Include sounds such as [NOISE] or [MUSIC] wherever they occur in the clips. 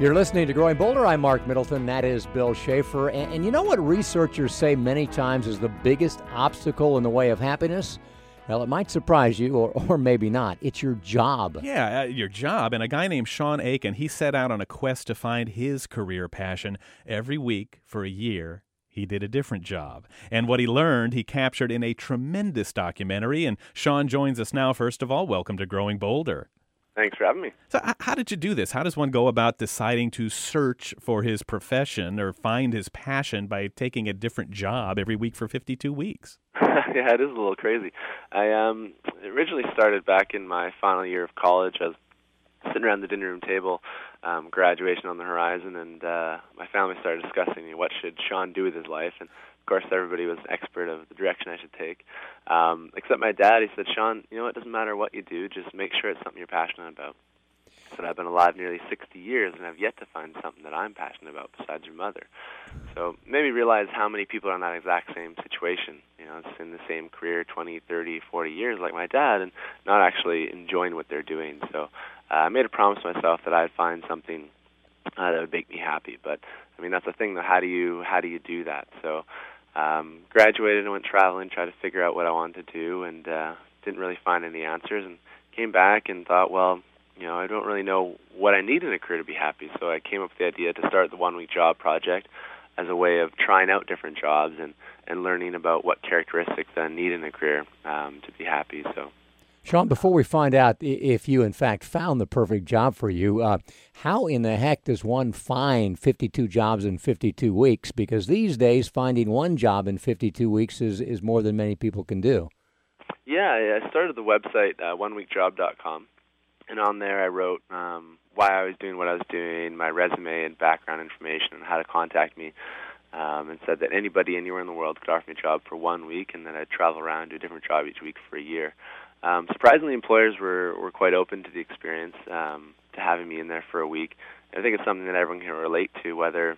You're listening to Growing Bolder. I'm Marc Middleton. That is Bill Shafer. And, and, you know what researchers say many times is the biggest obstacle in the way of happiness? Well, it might surprise you, or, or maybe not. It's your job. Yeah, uh, your job. And a guy named Sean Aiken, he set out on a quest to find his career passion. Every week for a year, he did a different job. And what he learned, he captured in a tremendous documentary. And Sean joins us now. First of all, welcome to Growing Bolder. Thanks for having me. So, how did you do this? How does one go about deciding to search for his profession or find his passion by taking a different job every week for 52 weeks? [LAUGHS] yeah, it is a little crazy. I um, originally started back in my final year of college. I was sitting around the dinner room table, um, graduation on the horizon, and uh, my family started discussing you know, what should Sean do with his life. And course, everybody was expert of the direction I should take. Um, except my dad, he said, Sean, you know, it doesn't matter what you do, just make sure it's something you're passionate about. Said, I've been alive nearly 60 years, and I've yet to find something that I'm passionate about besides your mother. So maybe realize how many people are in that exact same situation. You know, it's in the same career 20, 30, 40 years like my dad, and not actually enjoying what they're doing. So uh, I made a promise to myself that I'd find something uh, that would make me happy. But I mean, that's the thing, though. How do you how do you do that? So um, graduated and went traveling, tried to figure out what I wanted to do, and uh, didn't really find any answers. And came back and thought, well, you know, I don't really know what I need in a career to be happy. So I came up with the idea to start the One Week Job Project as a way of trying out different jobs and and learning about what characteristics I need in a career um, to be happy. So Sean, before we find out if you, in fact, found the perfect job for you, uh, how in the heck does one find 52 jobs in 52 weeks? Because these days, finding one job in 52 weeks is, is more than many people can do. Yeah, I started the website, uh, oneweekjob.com, and on there I wrote um, why I was doing what I was doing, my resume and background information, and how to contact me. Um, and said that anybody anywhere in the world could offer me a job for one week, and then I'd travel around do a different job each week for a year. Um, surprisingly, employers were were quite open to the experience, um, to having me in there for a week. I think it's something that everyone can relate to, whether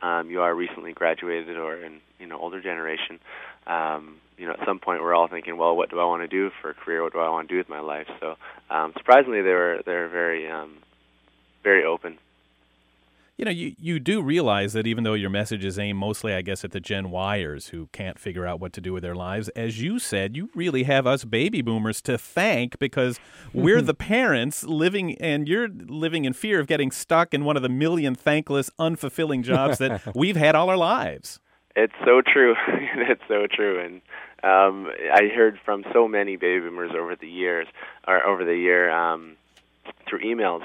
um, you are recently graduated or in you know older generation. Um, you know, at some point we're all thinking, well, what do I want to do for a career? What do I want to do with my life? So, um, surprisingly, they were they were very um, very open you know, you, you do realize that even though your message is aimed mostly, I guess, at the Gen Yers who can't figure out what to do with their lives, as you said, you really have us baby boomers to thank because we're the [LAUGHS] parents living, and you're living in fear of getting stuck in one of the million thankless, unfulfilling jobs that [LAUGHS] we've had all our lives. It's so true. [LAUGHS] it's so true, and um, I heard from so many baby boomers over the years, or over the year. Um, through emails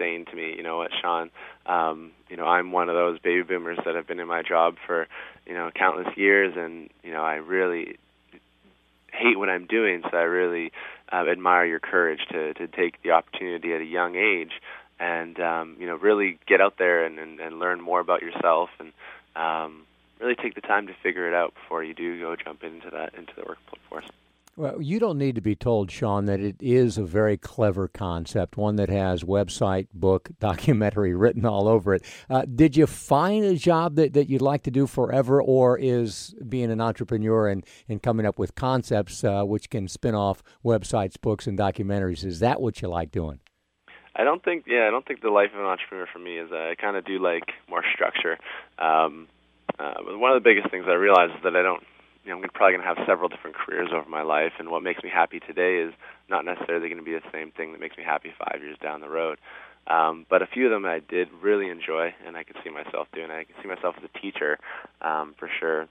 saying to me, you know what, Sean, um, you know, I'm one of those baby boomers that have been in my job for, you know, countless years, and you know, I really hate what I'm doing. So I really uh, admire your courage to to take the opportunity at a young age, and um, you know, really get out there and, and and learn more about yourself, and um, really take the time to figure it out before you do go jump into that into the workforce. Well, you don't need to be told, Sean, that it is a very clever concept, one that has website, book, [LAUGHS] documentary written all over it. Uh, did you find a job that, that you'd like to do forever, or is being an entrepreneur and, and coming up with concepts uh, which can spin off websites, books, and documentaries, is that what you like doing? I don't think, yeah, I don't think the life of an entrepreneur for me is, uh, I kind of do like more structure. Um, uh, one of the biggest things I realize is that I don't you know, I'm probably going to have several different careers over my life, and what makes me happy today is not necessarily going to be the same thing that makes me happy five years down the road. Um, but a few of them I did really enjoy, and I could see myself doing. I could see myself as a teacher, um, for sure.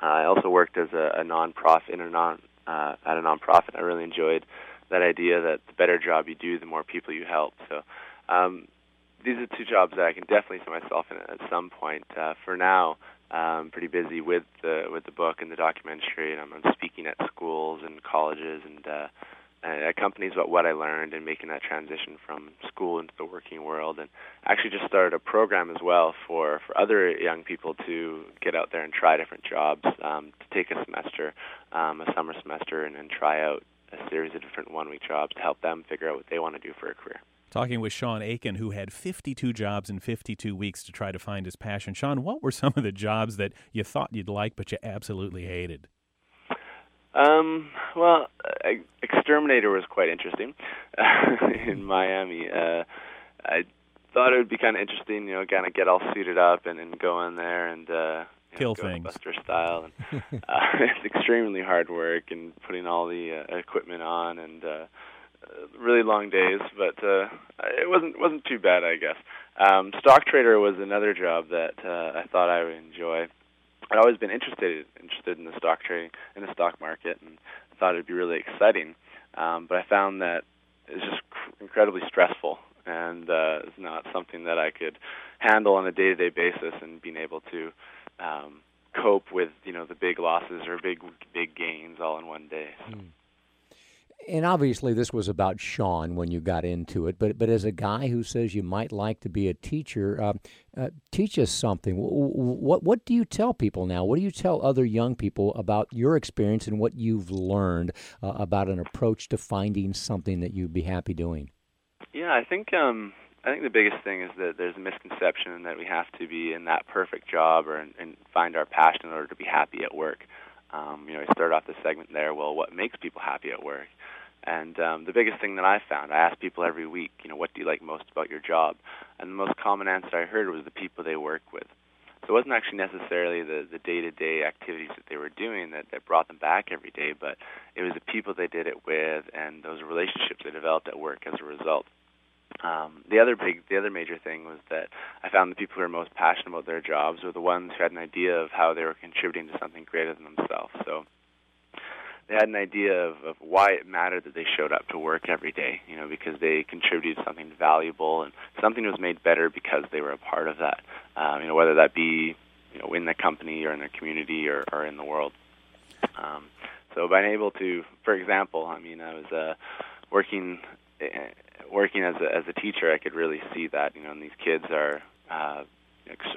I also worked as a, a nonprofit in a non uh, at a nonprofit. I really enjoyed that idea that the better job you do, the more people you help. So um, these are two jobs that I can definitely see myself in at some point. Uh, for now, um, pretty busy with the with the book and the documentary, and I'm, I'm speaking at schools and colleges and uh, and it accompanies what I learned and making that transition from school into the working world. And actually, just started a program as well for for other young people to get out there and try different jobs, um, to take a semester, um, a summer semester, and, and try out a series of different one week jobs to help them figure out what they want to do for a career. Talking with Sean Aiken, who had 52 jobs in 52 weeks to try to find his passion. Sean, what were some of the jobs that you thought you'd like but you absolutely hated? Um, well, uh, exterminator was quite interesting [LAUGHS] in Miami. Uh, I thought it would be kind of interesting, you know, kind of get all suited up and, and go in there and uh, kill know, things, Buster style. And [LAUGHS] uh, [LAUGHS] it's extremely hard work and putting all the uh, equipment on and uh, uh, really long days, but uh, it wasn't wasn't too bad, I guess. Um, stock trader was another job that uh, I thought I would enjoy. I'd always been interested interested in the stock trading in the stock market, and thought it'd be really exciting. Um, but I found that it's just cr- incredibly stressful, and uh, it's not something that I could handle on a day-to-day basis. And being able to um, cope with you know the big losses or big big gains all in one day. So. Mm and obviously this was about Sean when you got into it, but but as a guy who says you might like to be a teacher, uh, uh, teach us something. What what do you tell people now? What do you tell other young people about your experience and what you've learned uh, about an approach to finding something that you'd be happy doing? Yeah, I think um, I think the biggest thing is that there's a misconception that we have to be in that perfect job or and find our passion in order to be happy at work. Um, you know, I started off the segment there. Well, what makes people happy at work? And um, the biggest thing that I found, I asked people every week, you know, what do you like most about your job? And the most common answer I heard was the people they work with. So it wasn't actually necessarily the the day-to-day activities that they were doing that that brought them back every day, but it was the people they did it with and those relationships they developed at work as a result. Um, the other big, the other major thing was that I found the people who were most passionate about their jobs were the ones who had an idea of how they were contributing to something greater than themselves. So they had an idea of, of why it mattered that they showed up to work every day, you know, because they contributed something valuable and something was made better because they were a part of that. Um, you know, whether that be you know in the company or in their community or, or in the world. Um, so being able to, for example, I mean, I was uh, working uh, working as a, as a teacher, I could really see that. You know, and these kids are uh,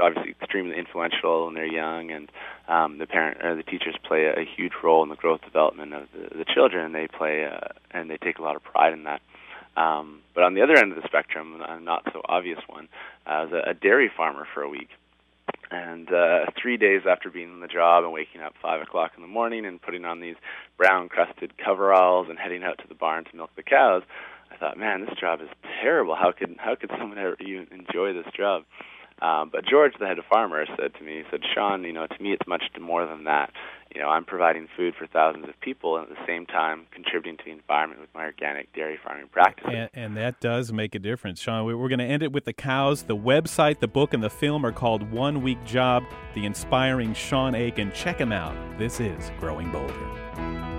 obviously extremely influential when they're young, and um, the parent or the teachers play a, huge role in the growth development of the, the children. They play uh, and they take a lot of pride in that. Um, but on the other end of the spectrum, a not so obvious one, I was a, a dairy farmer for a week. And uh, three days after being on the job and waking up five o'clock in the morning and putting on these brown crusted coveralls and heading out to the barn to milk the cows, I thought, man, this job is terrible. How could how could someone ever even enjoy this job? Um, but George, the head of farmers, said to me, he said, Sean, you know, to me it's much more than that. You know, I'm providing food for thousands of people and at the same time contributing to the environment with my organic dairy farming practices. And, and that does make a difference. Sean, we're going to end it with the cows. The website, the book, and the film are called One Week Job, the inspiring Sean Aiken. Check him out. This is Growing Bolder.